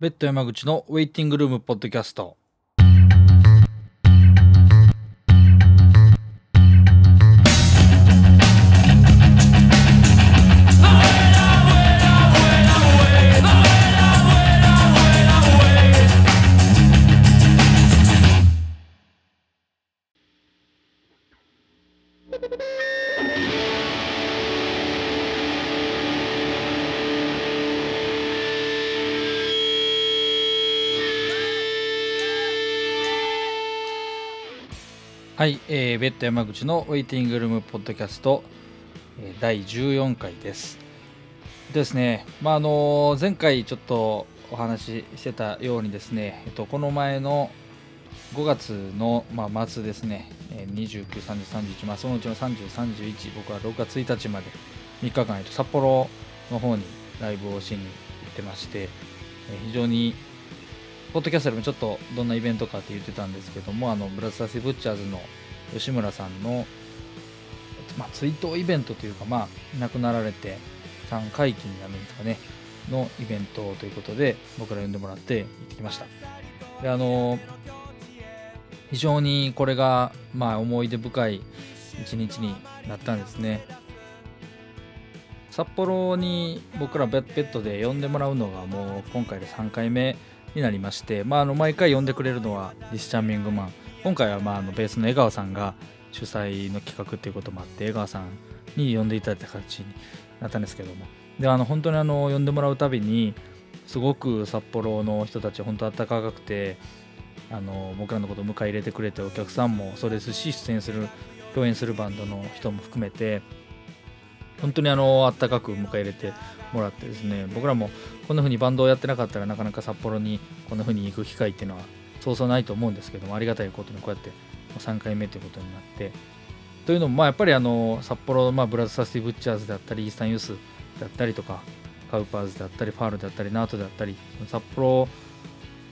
ベッド山口のウェイティングルームポッドキャスト。い、えー、ベッド山口のウェイティングルームポッドキャスト、えー、第14回です。ですね、まああの前回ちょっとお話ししてたようにですね、えっと、この前の5月の、まあ、末ですね、29、30、31、まあ、そのうちの30、31、僕は6月1日まで3日間、札幌の方にライブをしに行ってまして、非常にポッドキャストでもちょっとどんなイベントかって言ってたんですけども、あのブラザース・ブッチャーズの吉村さんの、まあ、追悼イベントというか、まあ、亡くなられて3回忌になるんですかね、のイベントということで、僕ら呼んでもらって行ってきました。で、あの、非常にこれが、まあ、思い出深い一日になったんですね。札幌に僕らベッドで呼んでもらうのがもう今回で3回目になりまして、まあ、あの毎回呼んでくれるのはディスチャーミングマン。今回はまああのベースの江川さんが主催の企画っていうこともあって江川さんに呼んでいただいた形になったんですけども。であの本当にあの呼んでもらうたびにすごく札幌の人たち本当温かくてあの僕らのことを迎え入れてくれてお客さんもそうですし出演する共演するバンドの人も含めて本当にあのあったかく迎え入れてもらってですね僕らもこんな風にバンドをやってなかったらなかなか札幌にこんな風に行く機会っていうのはそうそうないと思うんですけどもありがたいことにこうやって3回目ということになって。というのもまあやっぱりあの札幌、まあ、ブラザーサスティブッチャーズであったりイースタンユースであったりとかカウパーズであったりファールであったりナートであったり札幌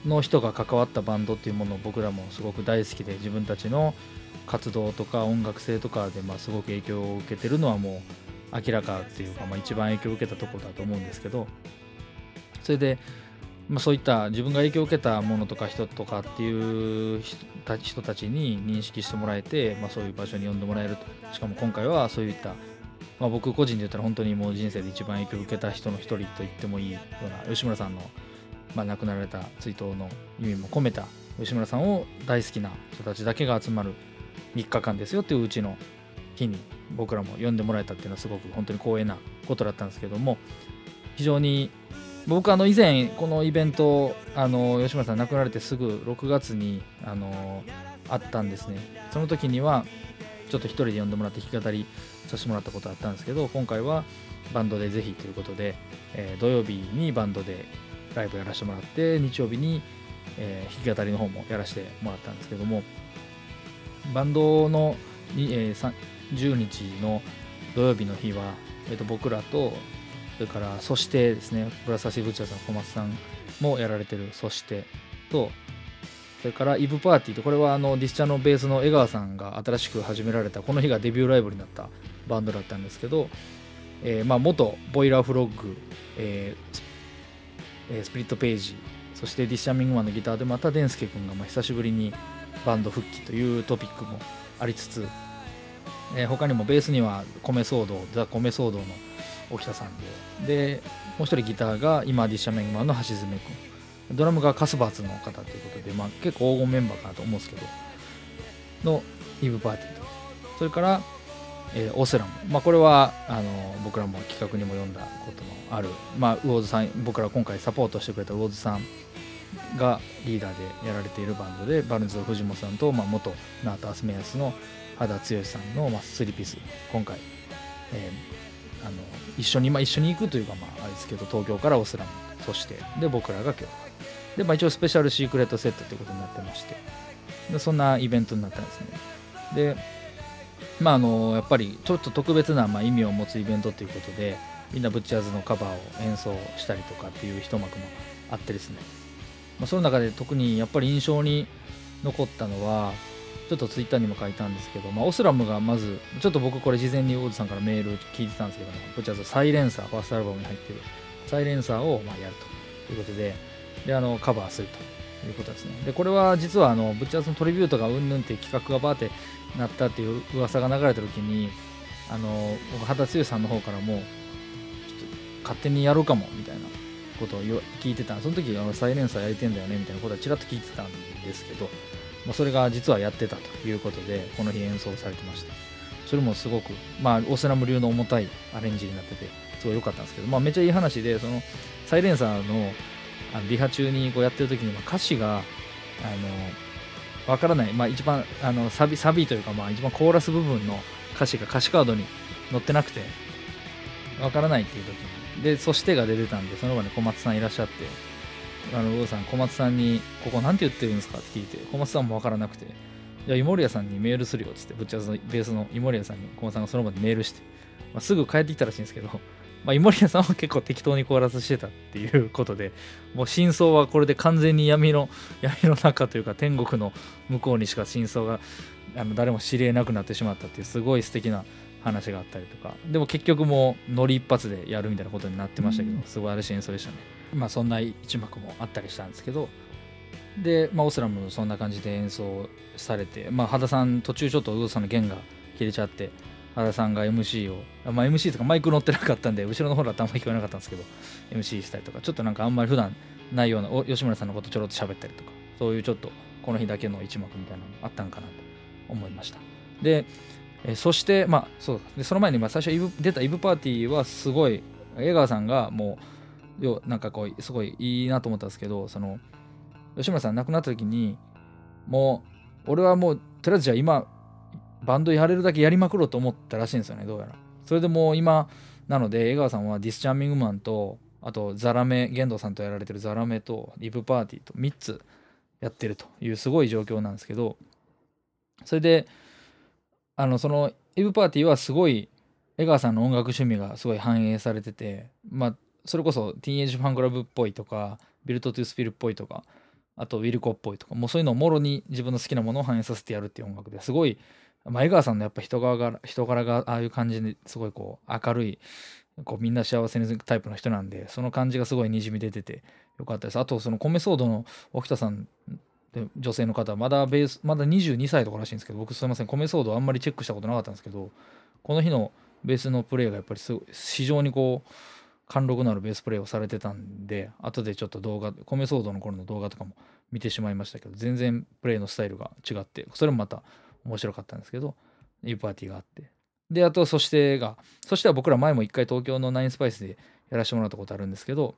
の人が関わったバンドっていうものを僕らもすごく大好きで自分たちの活動とか音楽性とかでまあすごく影響を受けてるのはもう明らかっていうか、まあ、一番影響を受けたところだと思うんですけどそれで、まあ、そういった自分が影響を受けたものとか人とかっていう人たちに認識してもらえて、まあ、そういう場所に呼んでもらえると。しかも今回はそういった、まあ、僕個人で言ったら本当にもう人生で一番影響を受けた人の一人と言ってもいいような吉村さんの、まあ、亡くなられた追悼の意味も込めた吉村さんを大好きな人たちだけが集まる3日間ですよっていううちの日に僕らも呼んでもらえたっていうのはすごく本当に光栄なことだったんですけども非常に僕あの以前このイベントあの吉村さん亡くなられてすぐ6月にあのあったんですね。その時にはちょっと一人で呼んでもらって弾き語りさせてもらったことあったんですけど今回はバンドでぜひということで、えー、土曜日にバンドでライブやらせてもらって日曜日に、えー、弾き語りの方もやらせてもらったんですけどもバンドのに、えー、10日の土曜日の日は、えー、と僕らとそれからそしてですねブラサシブチャーさん小松さんもやられてるそしてとそれからイブパーティーとこれはあのディスチャのベースの江川さんが新しく始められたこの日がデビューライブになったバンドだったんですけど、えー、まあ元ボイラーフロッグ、えー、スプリットページそしてディスチャーミングマンのギターでまたデンスケ君がまあ久しぶりにバンド復帰というトピックもありつつえー、他にもベースには米騒動ザ・米騒動の沖田さんで。でもう一人ギターが今ディッシャメンマンの橋爪君ドラムがカスバーツの方ということで、まあ、結構黄金メンバーかなと思うんですけど。のイブパーティーと。それから、えー、オセラム、まあ、これはあの僕らも企画にも読んだことのある、まあ、ウォーズさん僕ら今回サポートしてくれたウォーズさんがリーダーでやられているバンドでバルンズ藤本さんと、まあ、元ナート・アスメヤスの肌剛さんの、まあ、スリーピース。今回、えー、あの一緒に、まあ、一緒に行くというか、まあ、あれですけど東京からオスラムそしてで僕らが今日。で、まあ、一応スペシャルシークレットセットということになってまして。でそんなイベントになったんですね。でまああのやっぱりちょっと特別な、まあ、意味を持つイベントということでみんなブッチャーズのカバーを演奏したりとかっていう一幕もあってですね、まあ、その中で特にやっぱり印象に残ったのはちょっとツイッターにも書いたんですけど、まあ、オスラムがまず、ちょっと僕これ事前にオーズさんからメール聞いてたんですけども、こちらサイレンサー、ファーストアルバムに入ってる。サイレンサーをまやるということで、であのカバーするということですね。でこれは実はあのブッチャーズのトリビュートがうんぬんって企画がバーってなったっていう噂が流れた時にあの僕畑剛さんの方からもちょっと勝手にやろうかもみたいなことを聞いてた。その時あのサイレンサーやりてんだよねみたいなことはちらっと聞いてたんですけど、まあ、それが実はやってたということでこの日演奏されてました。それもすごくまあオスラム流の重たいアレンジになっててすごい良かったんですけどまあめっちゃいい話でそのサイレンサーのあのリハ中にこうやってる時に歌詞があのわからない、まあ、一番あのサビサビというか、まあ、一番コーラス部分の歌詞が歌詞カードに載ってなくてわからないっていう時に。でそしてが出てたんでその場に小松さんいらっしゃってあのウさん小松さんに「ここなんて言ってるんですか?」って聞いて小松さんもわからなくて「じゃあイモリアさんにメールするよ」っつってぶっちゃけベースのイモリアさんに小松さんがその場でメールして、まあ、すぐ帰ってきたらしいんですけどまあ、イモリアさんは結構適当にコーラスしてたっていうことで、もう真相はこれで完全に闇の、闇の中というか天国の向こうにしか真相があの誰も知り得なくなってしまったっていうすごい素敵な話があったりとか、でも結局もうノリ一発でやるみたいなことになってましたけど、素晴らしい演奏でしたね。まあそんな一幕もあったりしたんですけど、で、まあ、オスラムそんな感じで演奏されて、まあ、羽田さん途中ちょっとウドさんの弦が切れちゃって、原さんが MC を、まあ、MC とかマイク乗ってなかったんで、後ろの方だとあんまり聞こえなかったんですけど、MC したりとか、ちょっとなんかあんまり普段ないようなお、吉村さんのことちょろっと喋ったりとか、そういうちょっとこの日だけの一幕みたいなのあったんかなと思いました。で、えそして、まあ、そうでその前にまあ最初イブ出たイブパーティーはすごい、江川さんがもう、よなんかこう、すごいいいなと思ったんですけど、その、吉村さん亡くなった時に、もう、俺はもう、とりあえずじゃあ今、バンドやれるだけやりまくろうと思ったらしいんですよね、どうやら。それでもう今、なので、江川さんはディスチャーミングマンと、あとザラメ、玄道さんとやられてるザラメとリブパーティーと3つやってるというすごい状況なんですけど、それで、あの、そのイブパーティーはすごい江川さんの音楽趣味がすごい反映されてて、まあ、それこそティーンエイジファンクラブっぽいとか、ビルトトゥスピルっぽいとか、あとウィルコっぽいとか、もうそういうのをもろに自分の好きなものを反映させてやるっていう音楽ですごい前川さんのやっぱ人柄が人柄がああいう感じですごいこう明るいこうみんな幸せにするタイプの人なんでその感じがすごいにじみ出ててよかったです。あとその米騒動の沖田さん女性の方まだベースまだ22歳とからしいんですけど僕すいません米騒動あんまりチェックしたことなかったんですけどこの日のベースのプレーがやっぱりす非常にこう貫禄のあるベースプレーをされてたんで後でちょっと動画米騒動の頃の動画とかも見てしまいましたけど全然プレーのスタイルが違ってそれもまた面白かったんですけど、いうパーティーがあって。で、あと、そしてが、そしては僕ら前も一回東京のナインスパイスでやらせてもらったことあるんですけど、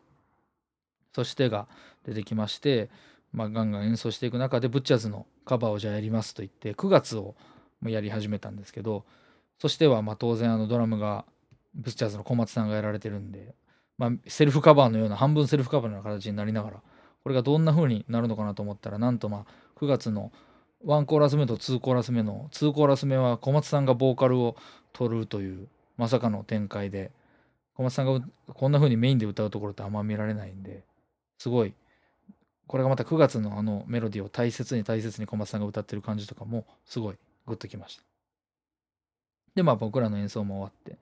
そしてが出てきまして、まあ、ガンガン演奏していく中で、ブッチャーズのカバーをじゃあやりますと言って、9月をやり始めたんですけど、そしてはまあ当然あのドラムがブッチャーズの小松さんがやられてるんで、まあ、セルフカバーのような半分セルフカバーのような形になりながらこれがどんな風になるのかなと思ったらなんとまあ9月の1コーラス目と2コーラス目の2コーラス目は小松さんがボーカルを取るというまさかの展開で小松さんがこんな風にメインで歌うところってあんま見られないんですごいこれがまた9月のあのメロディーを大切に大切に小松さんが歌ってる感じとかもすごいグッときました。でまあ僕らの演奏も終わって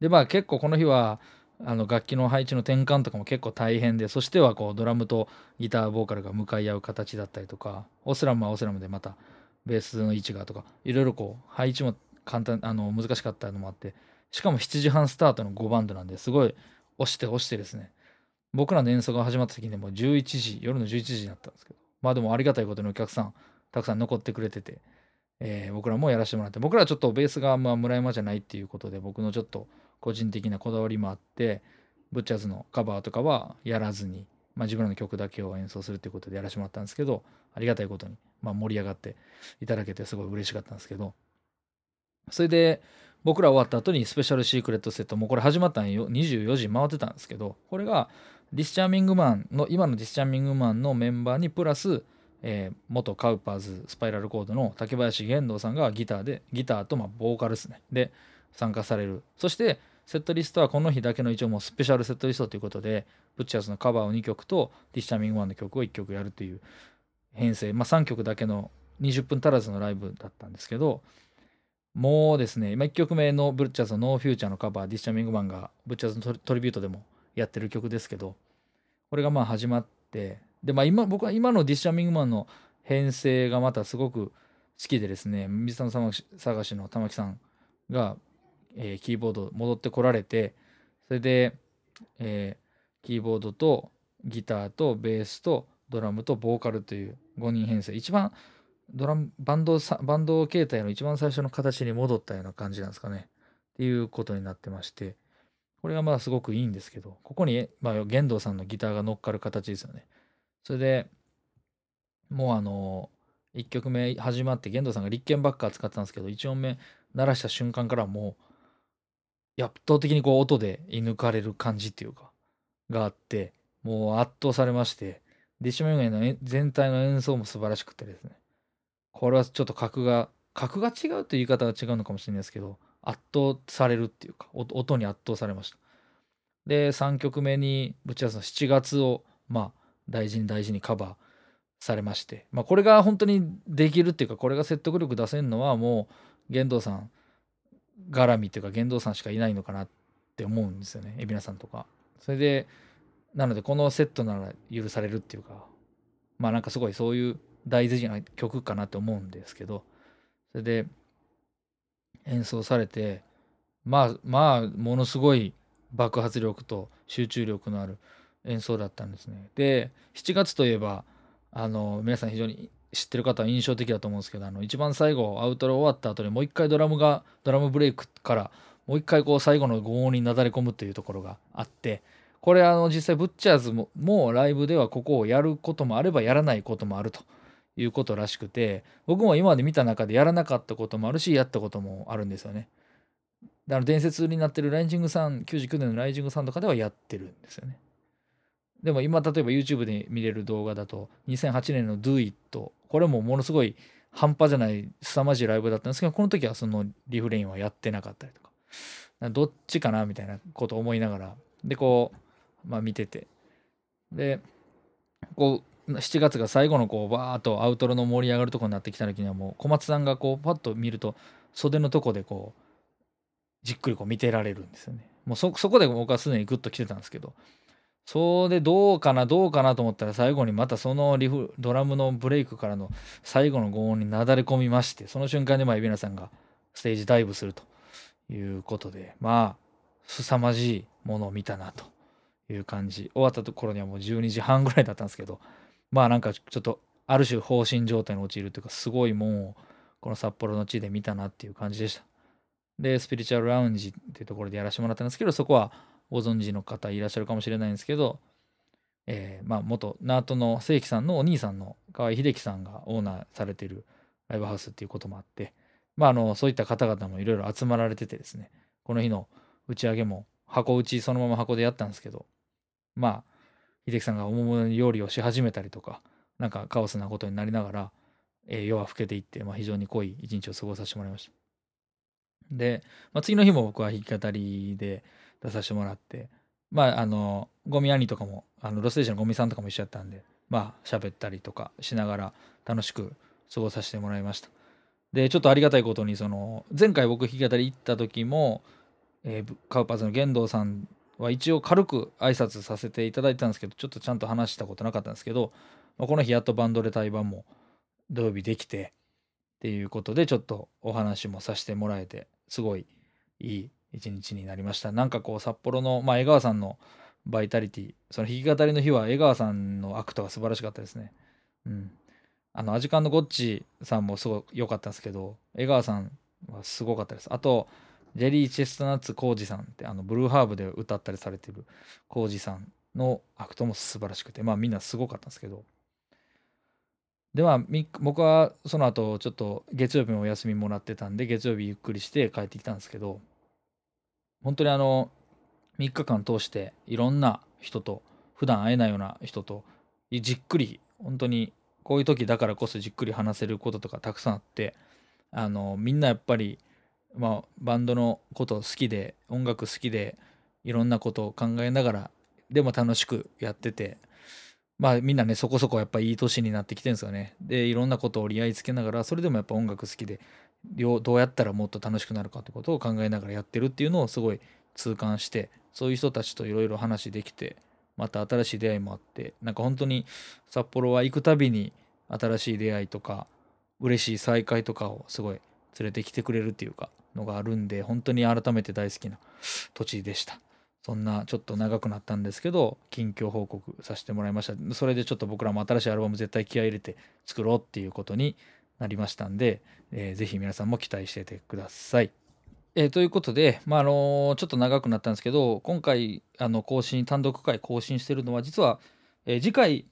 でまあ結構この日はあの楽器の配置の転換とかも結構大変でそしてはこうドラムとギターボーカルが向かい合う形だったりとかオスラムはオスラムでまたベースの位置がとかいろいろこう配置も簡単あの難しかったのもあってしかも7時半スタートの5バンドなんですごい押して押してですね。僕らの演奏が始まった時にもう11時夜の11時になったんですけどまあでもありがたいことにお客さんたくさん残ってくれてて、えー、僕らもやらせてもらって僕らはちょっとベースがまあ村山じゃないっていうことで僕のちょっと個人的なこだわりもあってブッチャーズのカバーとかはやらずに、まあ、自分らの曲だけを演奏するっていうことでやらせてもらったんですけどありがたいことに、まあ、盛り上がっていただけてすごい嬉しかったんですけど。それで僕ら終わった後にスペシャルシークレットセットもうこれ始まったんよ。24時回ってたんですけどこれがディスチャーミングマンの今のディスチャーミングマンのメンバーにプラス、えー、元カウパーズスパイラルコードの竹林現動さんがギターでギターとまあボーカルですね。で参加される。そしてセットリストはこの日だけの一応もうスペシャルセットリストということで、ブッチャーズのカバーを2曲とディスチャーミングマンの曲を1曲やるという編成、まあ3曲だけの20分足らずのライブだったんですけど、もうですね、今1曲目のブッチャーズのノーフューチャーのカバー、ディスチャーミングマンがブッチャーズのトリビュートでもやってる曲ですけど、これがまあ始まって、でまあ今僕は今のディッシャーミングマンの編成がまたすごく好きでですね水田の探しの玉木さんが、えー、キーボード戻ってこられてそれで、えー、キーボードとギターとベースとドラムとボーカルという5人編成。一番ドラムバンドバンド形態の一番最初の形に戻ったような感じなんですかね。っていうことになってまして。これがまあすごくいいんですけど。ここに、まあ、玄道さんのギターが乗っかる形ですよね。それでもうあの1曲目始まって玄道さんが立憲ばっか使ってたんですけど1音目鳴らした瞬間からもう圧倒的にこう音で射抜かれる感じっていうかがあってもう圧倒されましてディシュメガネの全体の演奏も素晴らしくてですね。これはちょっと格が格が違うという言い方は違うのかもしれないですけど圧倒されるっていうか音に圧倒されました。で3曲目にぶち合わせの7月をまあ大事に大事にカバーされまして、まあ、これが本当にできるっていうかこれが説得力出せるのはもう玄道さん絡みっていうか玄道さんしかいないのかなって思うんですよね。海老名さんとか。それでなのでこのセットなら許されるっていうか。まあなんかすごいそういう大事な曲かなって思うんですけど。それで演奏されてまあまあものすごい爆発力と集中力のある演奏だったんですね。で7月といえばあの皆さん非常に知ってる方は印象的だと思うんですけどあの一番最後アウトロ終わった後にもう一回ドラムがドラムブレイクからもう一回こう最後の5音になだれ込むというところがあってこれあの実際ブッチャーズももライブではここをやることもあればやらないこともあるということらしくて僕も今まで見た中でやらなかったこともあるしやったこともあるんですよね。だから伝説になってるライジングさん99年のライジングさんとかではやってるんですよね。でも今例えば YouTube で見れる動画だと2008年の Do It これもものすごい半端じゃない凄まじいライブだったんですけどこの時はそのリフレインはやってなかったりとか。どっちかなみたいなことを思いながらでこうまあ見てて。でこう7月が最後のこうバーッとアウトロの盛り上がるとこになってきた時にはもう小松さんがこうパッと見ると袖のとこでこうじっくりこう見てられるんですよね。もうそこで僕はすでにグッと来てたんですけど。それでどうかなどうかなと思ったら最後にまたそのリフドラムのブレイクからの最後の5音になだれ込みましてその瞬間でまあ海老名さんがステージダイブするということでまあ凄まじいものを見たなという感じ。終わったところにはもう12時半ぐらいだったんですけどまあなんかちょっとある種放心状態に陥るというかすごいもんをこの札幌の地で見たなっていう感じでした。でスピリチュアルラウンジっていうところでやらせてもらったんですけどそこはご存知の方いらっしゃるかもしれないんですけど、えー、まあ元ナートの正規さんのお兄さんの河合秀樹さんがオーナーされてるライブハウスっていうこともあって、まあ、あのそういった方々もいろいろ集まられててですねこの日の打ち上げも箱打ちそのまま箱でやったんですけどまあ秀樹さんが大物に料理をし始めたりとかなんかカオスなことになりながら、えー、夜は更けていって、まあ、非常に濃い一日を過ごさせてもらいました。で、まあ、次の日も僕は弾き語りで出させてもらって、まあ、あの、ゴミ兄とかも、あのロステージのゴミさんとかも一緒やったんで、まあ、喋ったりとかしながら楽しく過ごさせてもらいました。で、ちょっとありがたいことに、その、前回僕弾き語り行った時も、えー、カウパーズの現動さんは一応軽く挨拶させていただいたんですけど、ちょっとちゃんと話したことなかったんですけど、まあ、この日やっとバンドで対バンも土曜日できて、っていうことでちょっとお話もさせてもらえてすごいいい一日になりました。なんかこう札幌の、まあ、江川さんのバイタリティ、その弾き語りの日は江川さんのアクトが素晴らしかったですね。うん。あの、アジカンのゴッチさんもすごい良かったんですけど、江川さんはすごかったです。あと、ジェリー・チェストナッツ・コージさんって、あの、ブルーハーブで歌ったりされてるコージさんのアクトも素晴らしくて、まあみんなすごかったんですけど、でまあ僕はその後ちょっと月曜日もお休みもらってたんで月曜日ゆっくりして帰ってきたんですけど本当にあの3日間通していろんな人と普段会えないような人とじっくり本当にこういう時だからこそじっくり話せることとかたくさんあってあのみんなやっぱり、まあ、バンドのこと好きで音楽好きでいろんなことを考えながらでも楽しくやっててまあみんなねそこそこやっぱいい年になってきてるんですよね。でいろんなことを折り合いつけながらそれでもやっぱ音楽好きでどうやったらもっと楽しくなるかってことを考えながらやってるっていうのをすごい痛感してそういう人たちといろいろ話できてまた新しい出会いもあってなんか本当に札幌は行くたびに新しい出会いとか嬉しい再会とかをすごい連れてきてくれるっていうかのがあるんで本当に改めて大好きな土地でした。そんなちょっと長くなったんですけど近況報告させてもらいました。それでちょっと僕らも新しいアルバム絶対気合入れて作ろうっていうことになりましたんで、えー、ぜひ皆さんも期待しててください。えー、ということで、まああのー、ちょっと長くなったんですけど今回あの更新単独回更新してるのは実は、えー、次回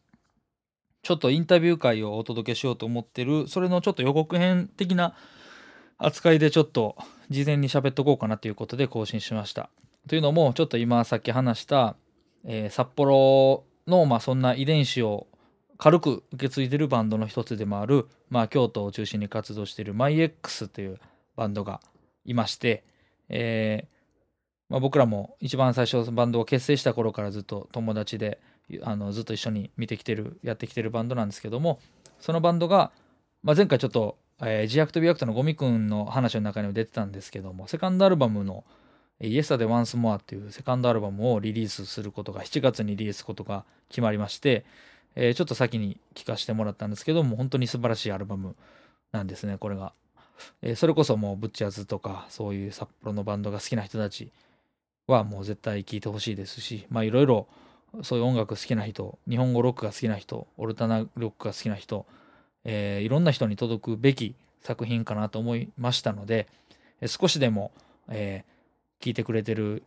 ちょっとインタビュー会をお届けしようと思ってるそれのちょっと予告編的な扱いでちょっと事前に喋っとこうかなということで更新しました。というのもちょっと今さっき話した、えー、札幌の、まあ、そんな遺伝子を軽く受け継いでるバンドの一つでもある、まあ、京都を中心に活動している MyX というバンドがいまして、えー、まあ、僕らも一番最初バンドを結成した頃からずっと友達であのずっと一緒に見てきてるやってきてるバンドなんですけどもそのバンドが、まあ、前回ちょっとえー、自白と美白とのゴミくんの話の中にも出てたんですけども、セカンドアルバムの Yesterday Once More っていうセカンドアルバムをリリースすることが、7月にリリースことが決まりまして、えー、ちょっと先に聞かせてもらったんですけども、本当に素晴らしいアルバムなんですね、これが。えー、それこそもうブッチャーズとか、そういう札幌のバンドが好きな人たちはもう絶対聴いてほしいですし、まあいろいろそういう音楽好きな人、日本語ロックが好きな人、オルタナロックが好きな人、えー、いろんな人に届くべき作品かなと思いましたので、少しでも、えー、聞いてくれてる、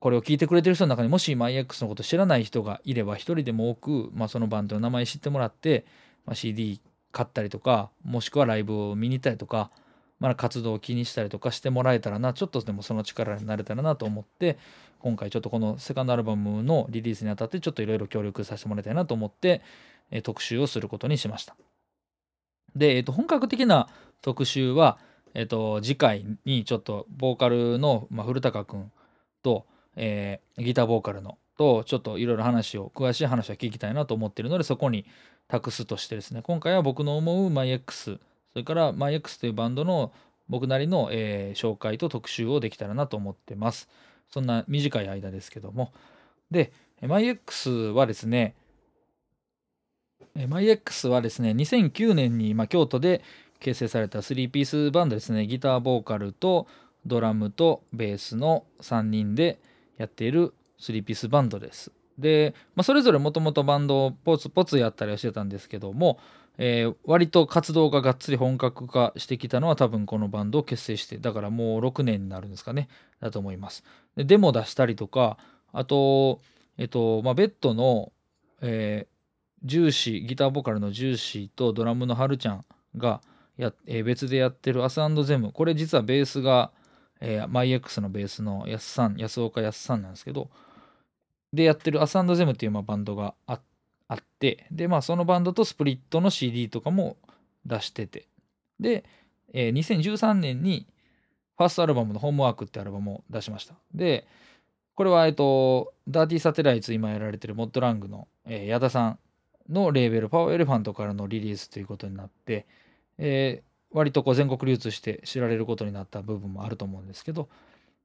これを聞いてくれてる人の中にもし MyX のこと知らない人がいれば、一人でも多く、まあ、そのバンドの名前知ってもらって、まあ、CD 買ったりとか、もしくはライブを見に行ったりとか、まだ活動を気にしたりとかしてもらえたらな、ちょっとでもその力になれたらなと思って、今回ちょっとこのセカンドアルバムのリリースにあたってちょっといろいろ協力させてもらいたいなと思って、え特集をすることにしました。で、えっと、本格的な特集は、えっと、次回にちょっとボーカルの、まあ、古高くんと、えー、ギターボーカルのとちょっといろいろ話を詳しい話は聞きたいなと思ってるのでそこに託すとしてですね今回は僕の思う MyX それから MyX というバンドの僕なりの、えー、紹介と特集をできたらなと思ってます。そんな短い間ですけども。で MyX はですね MyX はですね2009年に、まあ、京都で結成された3ピースバンドですね。ギターボーカルとドラムとベースの3人でやっている3ピースバンドです。で、まあ、それぞれもともとバンドをポツポツやったりはしてたんですけども、えー、割と活動ががっつり本格化してきたのは多分このバンドを結成してだからもう6年になるんですかねだと思います。でデモ出したりとかあとえっとまあベッドの、えージューシーギターボーカルのジューシーとドラムのはるちゃんがや、えー、別でやってるアスゼム。これ実はベースが、えー、MyX のベースの安さん安岡安さんなんですけどでやってるアスゼムっていうまあバンドがあってでまあそのバンドとスプリットの CD とかも出しててで、えー、2013年にファーストアルバムの「ホームワーク」ってアルバムを出しました。でこれはえっとダーティーサテライツ今やられてるモッドラングの、えー、矢田さんのレーベル、パワーエレファントからのリリースということになって、えー、割とこう全国流通して知られることになった部分もあると思うんですけど、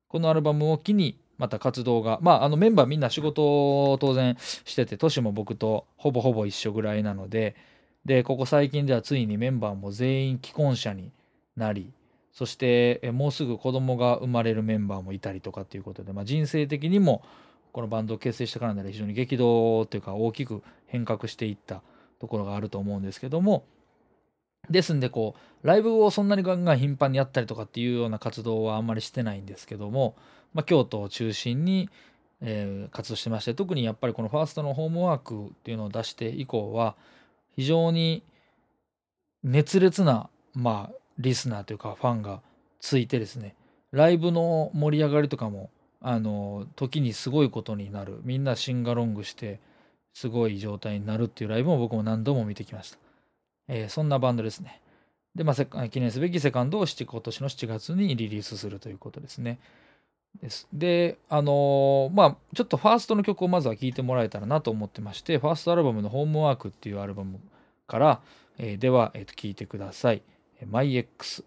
このアルバムを機にまた活動が、まあ、あのメンバーみんな仕事を当然してて、年も僕とほぼほぼ一緒ぐらいなので、で、ここ最近ではついにメンバーも全員既婚者になり、そしてもうすぐ子供が生まれるメンバーもいたりとかっていうことで、まあ、人生的にもこのバンドを結成してからなら非常に激動というか大きく変革していったところがあると思うんですけどもですんでこうライブをそんなにガンガン頻繁にやったりとかっていうような活動はあんまりしてないんですけども、まあ、京都を中心に、えー、活動してまして特にやっぱりこのファーストのホームワークっていうのを出して以降は非常に熱烈なまあリスナーというかファンがついてですねライブの盛り上がりとかもあの時にすごいことになる。みんなシンガロングしてすごい状態になるっていうライブも僕も何度も見てきました、えー、そんなバンドですね。で、まあ、記念すべきセカンドを今年の7月にリリースするということですね。です。であのー、まあちょっとファーストの曲をまずは聴いてもらえたらなと思ってましてファーストアルバムの「ホームワーク」っていうアルバムから、えー、では、えー、聴いてください「MyX」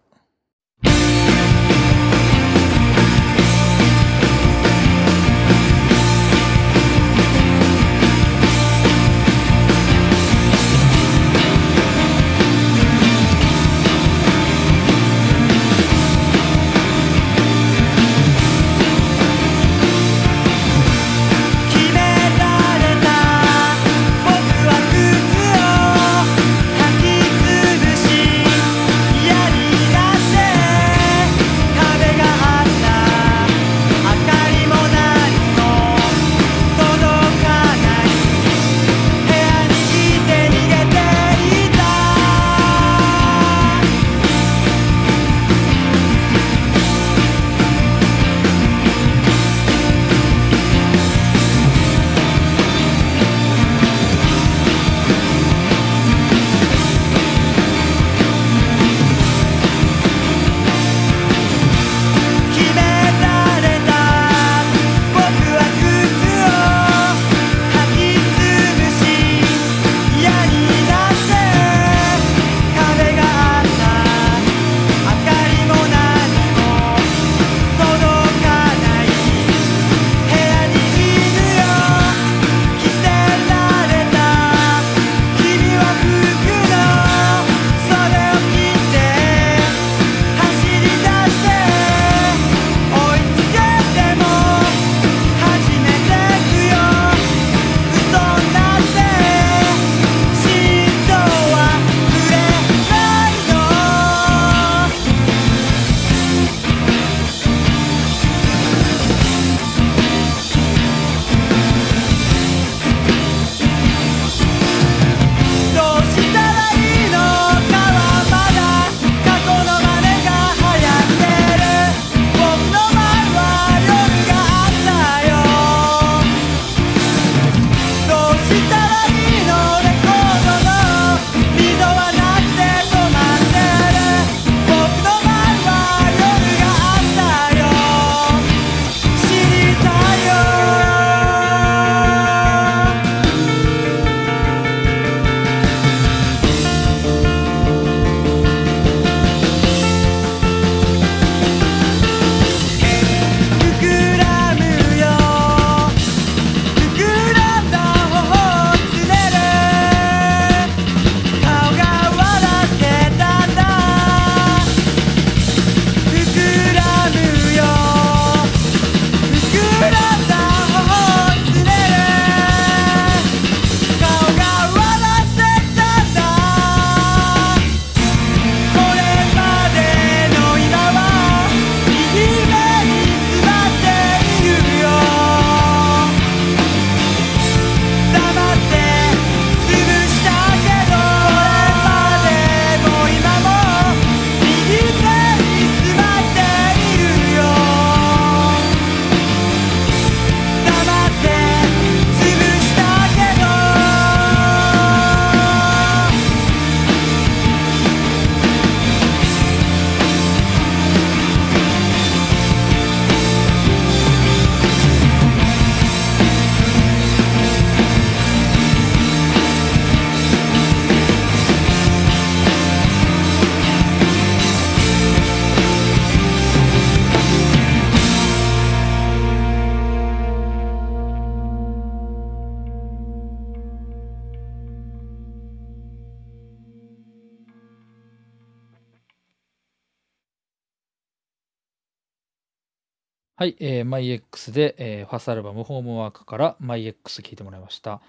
はい、えー、MyX で、えー、ファーストアルバムホームワークから MyX 聴いてもらいました。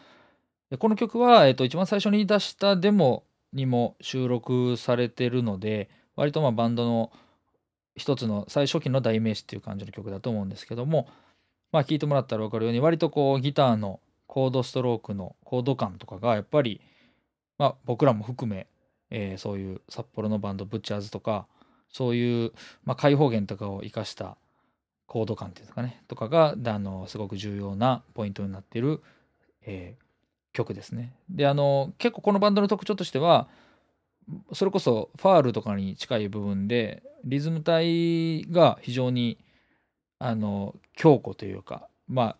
でこの曲は、えーと、一番最初に出したデモにも収録されてるので、割とまあバンドの一つの最初期の代名詞っていう感じの曲だと思うんですけども、まあ聴いてもらったら分かるように、割とこうギターのコードストロークのコード感とかがやっぱり、まあ僕らも含め、えー、そういう札幌のバンドブッチャーズとか、そういう、まあ、開放弦とかを生かしたコード感っていうんですかねとかがあのすごく重要なポイントになっている、えー、曲ですね。であの結構このバンドの特徴としてはそれこそファールとかに近い部分でリズム体が非常にあの強固というかまあ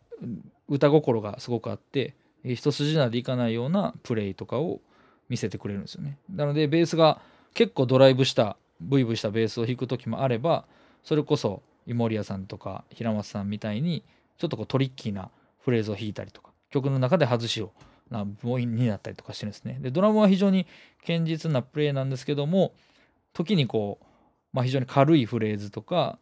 歌心がすごくあって一筋縄でいかないようなプレイとかを見せてくれるんですよね。なのでベースが結構ドライブしたブイブイしたベースを弾く時もあればそれこそイモリアさんとか平松さんみたいにちょっとこうトリッキーなフレーズを弾いたりとか曲の中で外しをな母音になったりとかしてるんですね。でドラムは非常に堅実なプレイなんですけども時にこう、まあ、非常に軽いフレーズとか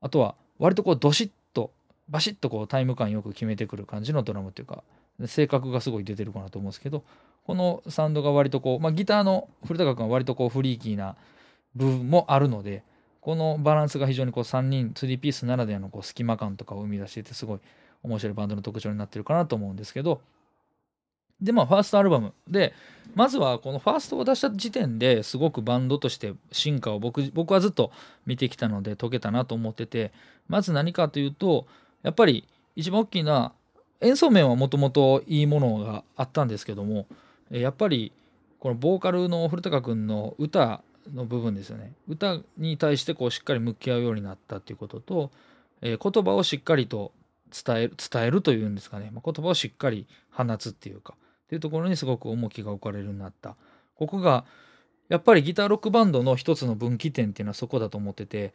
あとは割とこうドシッとバシッとこうタイム感よく決めてくる感じのドラムっていうか性格がすごい出てるかなと思うんですけどこのサウンドが割とこう、まあ、ギターの古高君は割とこうフリーキーな部分もあるのでこのバランスが非常にこう3人3ピースならではのこう隙間感とかを生み出していてすごい面白いバンドの特徴になってるかなと思うんですけど。でまあファーストアルバムでまずはこのファーストを出した時点ですごくバンドとして進化を僕僕はずっと見てきたので解けたなと思っててまず何かというとやっぱり一番大きな演奏面はもともといいものがあったんですけどもやっぱりこのボーカルの古高君の歌の部分ですよね。歌に対してこうしっかり向き合うようになったっていうことと、えー、言葉をしっかりと伝える伝えるというんですかね、まあ、言葉をしっかり放つっていうかっていうところにすごく重きが置かれるようになった。ここがやっぱりギターロックバンドの一つの分岐点っていうのはそこだと思ってて、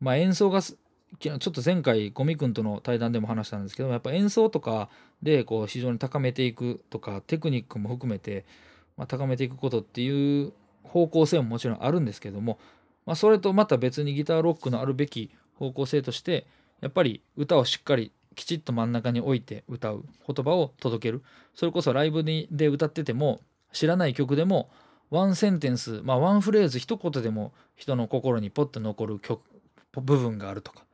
まあ、演奏がちょっと前回ゴミ君との対談でも話したんですけどやっぱ演奏とかでこう非常に高めていくとかテクニックも含めて、まあ、高めていくことっていう方向性ももちろんあるんですけども、まあ、それとまた別にギターロックのあるべき方向性としてやっぱり歌をしっかりきちっと真ん中に置いて歌う言葉を届ける。それこそライブで歌ってても知らない曲でもワンセンテンスまあワンフレーズ一言でも人の心にポッと残る曲部分があるとか。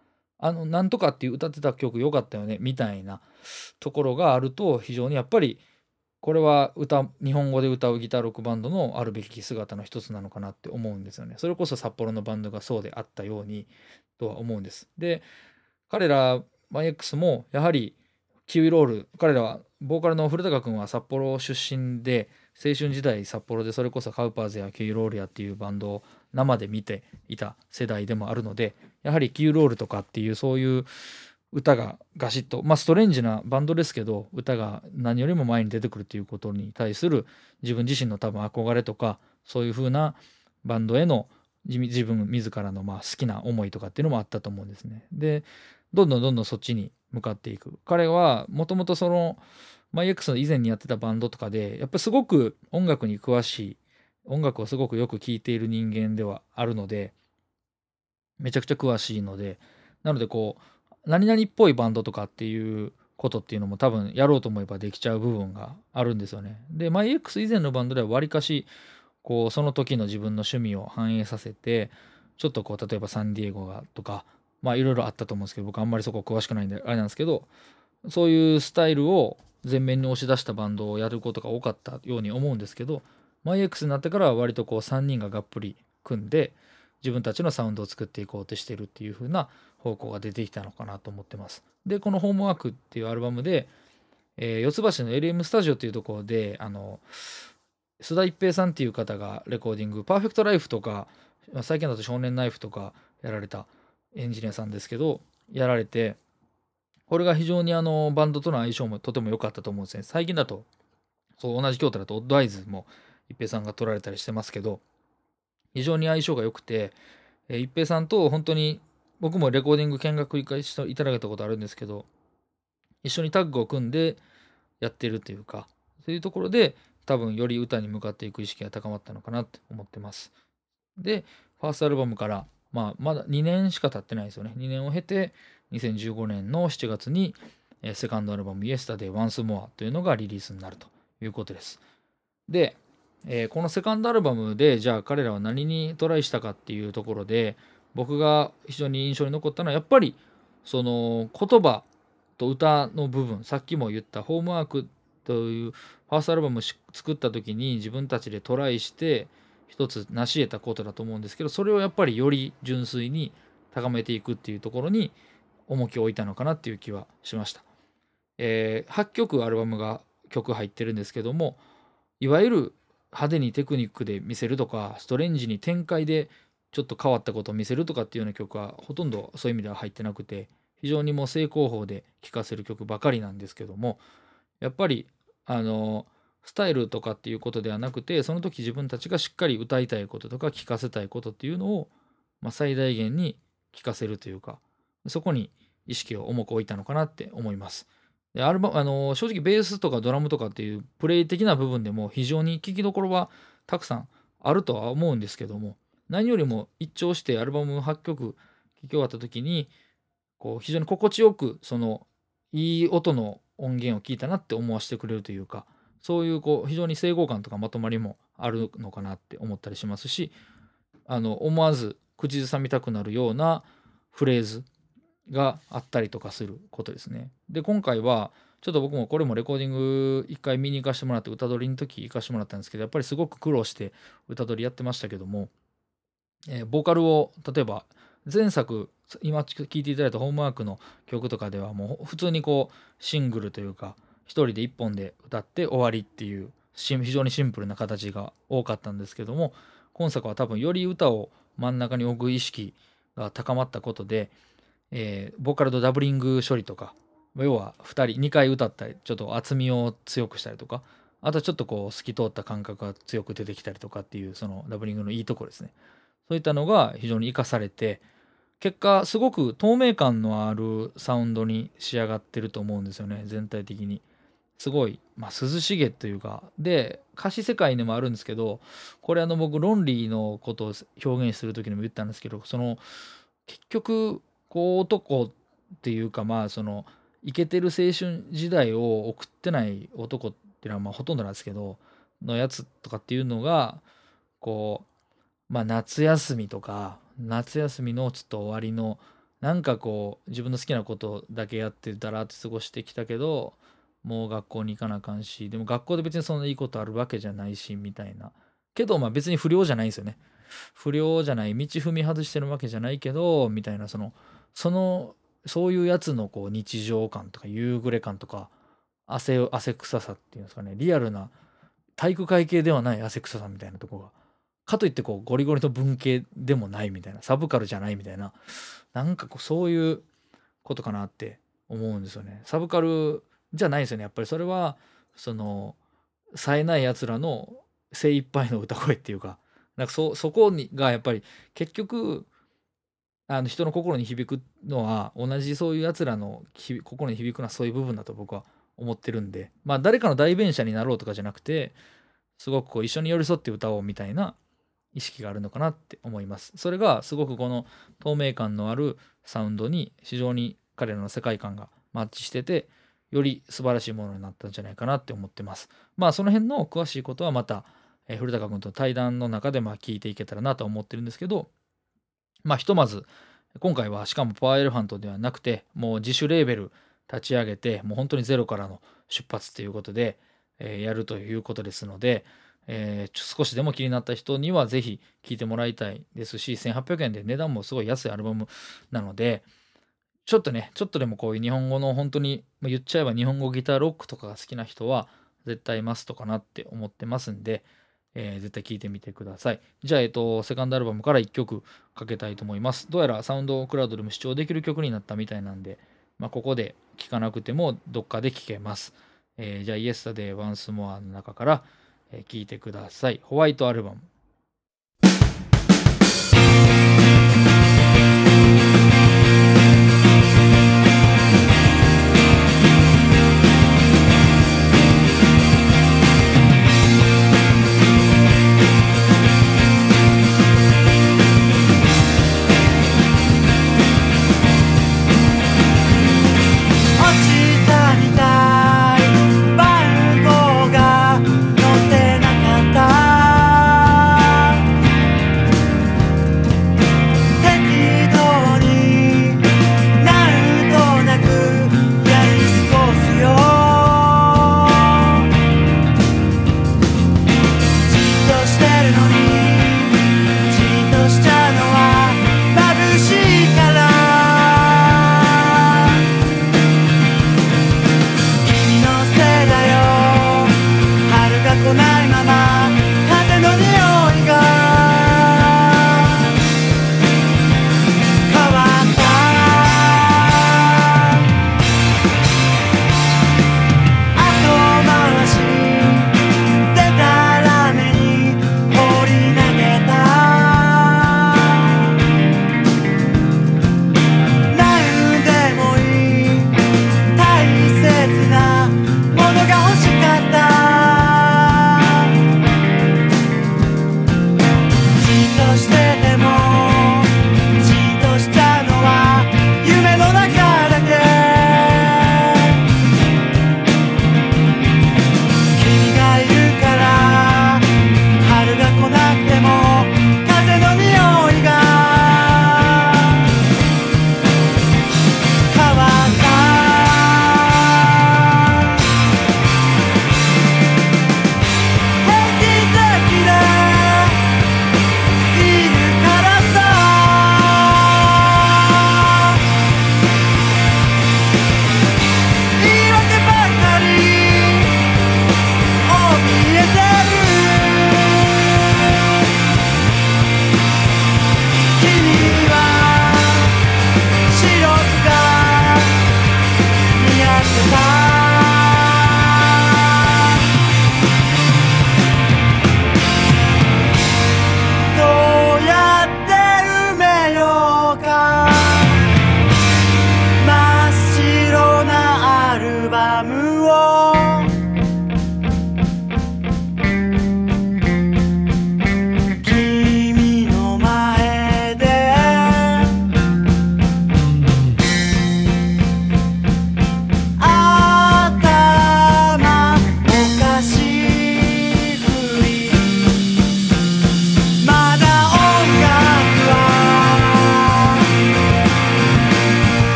あのなんとかっていう歌ってた曲良かったよねみたいなところがあると非常にやっぱりこれは歌日本語で歌うギターロックバンドのあるべき姿の一つなのかなって思うんですよね。それこそ札幌のバンドがそうであったようにとは思うんです。で彼ら YX もやはりキウイロール彼らはボーカルの古高君は札幌出身で青春時代札幌でそれこそカウパーズやキウイロールやっていうバンドを生で見ていた世代でもあるのでやはりキウイロールとかっていうそういう歌がガシッとまあストレンジなバンドですけど歌が何よりも前に出てくるということに対する自分自身の多分憧れとかそういう風なバンドへの自分自らのまあ好きな思いとかっていうのもあったと思うんですね。でどんどんどんどんそっちに向かっていく。彼はもともとそのマイ X の以前にやってたバンドとかでやっぱりすごく音楽に詳しい音楽をすごくよく聴いている人間ではあるのでめちゃくちゃ詳しいのでなのでこう何々っぽいバンドとかっていうことっていうのも多分やろうと思えばできちゃう部分があるんですよね。で、MyX 以前のバンドではわりかしこうその時の自分の趣味を反映させてちょっとこう例えばサンディエゴがとかまあいろいろあったと思うんですけど僕あんまりそこ詳しくないんであれなんですけどそういうスタイルを前面に押し出したバンドをやることが多かったように思うんですけど MyX になってからは割とこう3人ががっぷり組んで自分たちのサウンドを作っていこうとしてるっていう風な方向が出てきたのかなと思ってます。で、このホームワークっていうアルバムで、えー、四つ橋の LM スタジオっていうところで、あの、須田一平さんっていう方がレコーディング、パーフェクトライフとか、最近だと少年ナイフとかやられたエンジニアさんですけど、やられて、これが非常にあのバンドとの相性もとても良かったと思うんですね。最近だと、そう同じ京都だとオッドアイズも一平さんが撮られたりしてますけど、非常に相性が良くて、えー、一平さんと本当に僕もレコーディング見学行かしていただいたことあるんですけど、一緒にタッグを組んでやってるというか、そういうところで多分より歌に向かっていく意識が高まったのかなって思ってます。で、ファーストアルバムから、まあ、まだ2年しか経ってないですよね。2年を経て、2015年の7月に、セカンドアルバム Yesterday Once More というのがリリースになるということです。で、えー、このセカンドアルバムでじゃあ彼らは何にトライしたかっていうところで僕が非常に印象に残ったのはやっぱりその言葉と歌の部分さっきも言ったホームワークというファーストアルバム作った時に自分たちでトライして一つ成し得たことだと思うんですけどそれをやっぱりより純粋に高めていくっていうところに重きを置いたのかなっていう気はしました。えー、8曲アルバムが曲入ってるんですけどもいわゆる派手にテクニックで見せるとかストレンジに展開でちょっと変わったことを見せるとかっていうような曲はほとんどそういう意味では入ってなくて非常にもう正攻法で聴かせる曲ばかりなんですけどもやっぱりあのスタイルとかっていうことではなくてその時自分たちがしっかり歌いたいこととか聴かせたいことっていうのを、まあ、最大限に聴かせるというかそこに意識を重く置いたのかなって思います。でアルバあの正直ベースとかドラムとかっていうプレイ的な部分でも非常に聴きどころはたくさんあるとは思うんですけども何よりも一聴してアルバム8曲聴き終わった時にこう非常に心地よくそのいい音の音源を聞いたなって思わせてくれるというかそういうこう非常に整合感とかまとまりもあるのかなって思ったりしますしあの思わず口ずさみたくなるようなフレーズがあったりとかすることですね。で今回はちょっと僕もこれもレコーディング一回見に行かしてもらって歌取りの時行かしてもらったんですけどやっぱりすごく苦労して歌取りやってましたけども、えー、ボーカルを例えば前作今聴いていただいたホームワークの曲とかではもう普通にこうシングルというか1人で1本で歌って終わりっていう非常にシンプルな形が多かったんですけども今作は多分より歌を真ん中に置く意識が高まったことで、えー、ボーカルとダブリング処理とか要は2人2回歌ったりちょっと厚みを強くしたりとかあとちょっとこう透き通った感覚が強く出てきたりとかっていうそのダブリングのいいとこですね。そういったのが非常に生かされて結果すごく透明感のあるサウンドに仕上がってると思うんですよね全体的に。すごい、まあ、涼しげというかで歌詞世界にもあるんですけどこれあの僕ロンリーのことを表現する時にも言ったんですけどその結局こう男っていうかまあそのイケてる青春時代を送ってない男っていうのはまあほとんどなんですけどのやつとかっていうのがこうまあ夏休みとか夏休みのちょっと終わりのなんかこう自分の好きなことだけやってだらって過ごしてきたけどもう学校に行かなあかんしでも学校で別にそんないいことあるわけじゃないしみたいな。けどまあ別に不良じゃないんですよね。不良じゃない。道踏み外してるわけじゃないけどみたいなそのそのそういうやつのこう日常感とか夕暮れ感とか汗汗臭さっていうんですかねリアルな体育会系ではない汗臭さみたいなとこがかといってこうゴリゴリの文系でもないみたいなサブカルじゃないみたいななんかこうそういうことかなって思うんですよね。サブカルじゃないですよね。やっぱりそれはその冴えないやつらの精一杯の歌声っていうかなんかそそこにがやっぱり結局あの人の心に響くのは同じそういうやつらの心に響くのはそういう部分だと僕は思ってるんでまあ誰かの代弁者になろうとかじゃなくてすごくこう一緒に寄り添って歌おうみたいな意識があるのかなって思います。それがすごくこの透明感のあるサウンドに非常に彼らの世界観がマッチしててより素晴らしいものになったんじゃないかなって思ってます。まあその辺の詳しいことはまた、え古高君と対談の中でまあ聞いていけたらなと思ってるんですけどまあひとまず今回はしかもパワーエレファントではなくてもう自主レーベル立ち上げてもう本当にゼロからの出発ということで、えー、やるということですので、えー、少しでも気になった人にはぜひ聴いてもらいたいですし、1800円で値段もすごい安いアルバムなので、ちょっとね、ちょっとでもこういう日本語の本当に、言っちゃえば日本語ギターロックとかが好きな人は絶対マストかなって思ってますんで、えー、絶対聴いてみてください。じゃあ、えっ、と、セカンドアルバムから1曲かけたいと思います。どうやらサウンドクラウドでも視聴できる曲になったみたいなんで、まあ、ここで聴かなくてもどっかで聴けます。えー、じゃあ、イエスタデーワンスモアの中から、え聞いてください。ホワイトアルバム。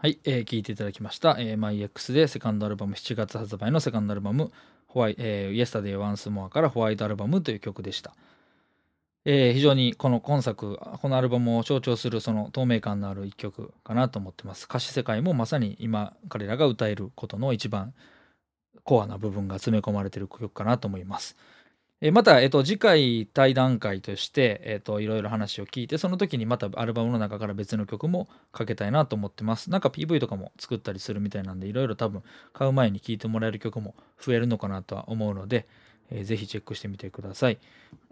はい、えー、聞いていただきました。えー、MyX でセカンドアルバム7月発売のセカンドアルバム、ホワイえー、Yesterday Once More からホワイトアルバムという曲でした。えー、非常にこの今作、このアルバムを象徴するその透明感のある一曲かなと思ってます。歌詞世界もまさに今彼らが歌えることの一番コアな部分が詰め込まれている曲かなと思います。えまた、えっと、次回対談会として、えっと、いろいろ話を聞いて、その時にまたアルバムの中から別の曲もかけたいなと思ってます。なんか PV とかも作ったりするみたいなんで、いろいろ多分買う前に聴いてもらえる曲も増えるのかなとは思うので、えー、ぜひチェックしてみてください。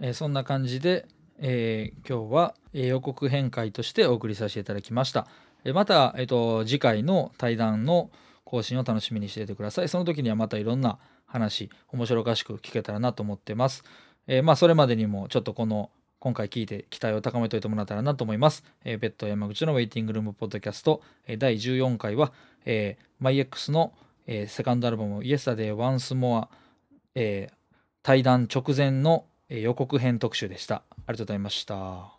えー、そんな感じで、えー、今日は、え予告編会としてお送りさせていただきました。えまた、えっと、次回の対談の更新を楽しみにしていてください。その時にはまたいろんな話面白おかしく聞けたらなと思ってます。えー、まあそれまでにもちょっとこの今回聞いて期待を高めておいてもらったらなと思います。えー、ベッド山口のウェイティングルームポッドキャスト、え、第14回は、えー、MyX の、えー、セカンドアルバム Yesterday Once More、えー、対談直前の予告編特集でした。ありがとうございました。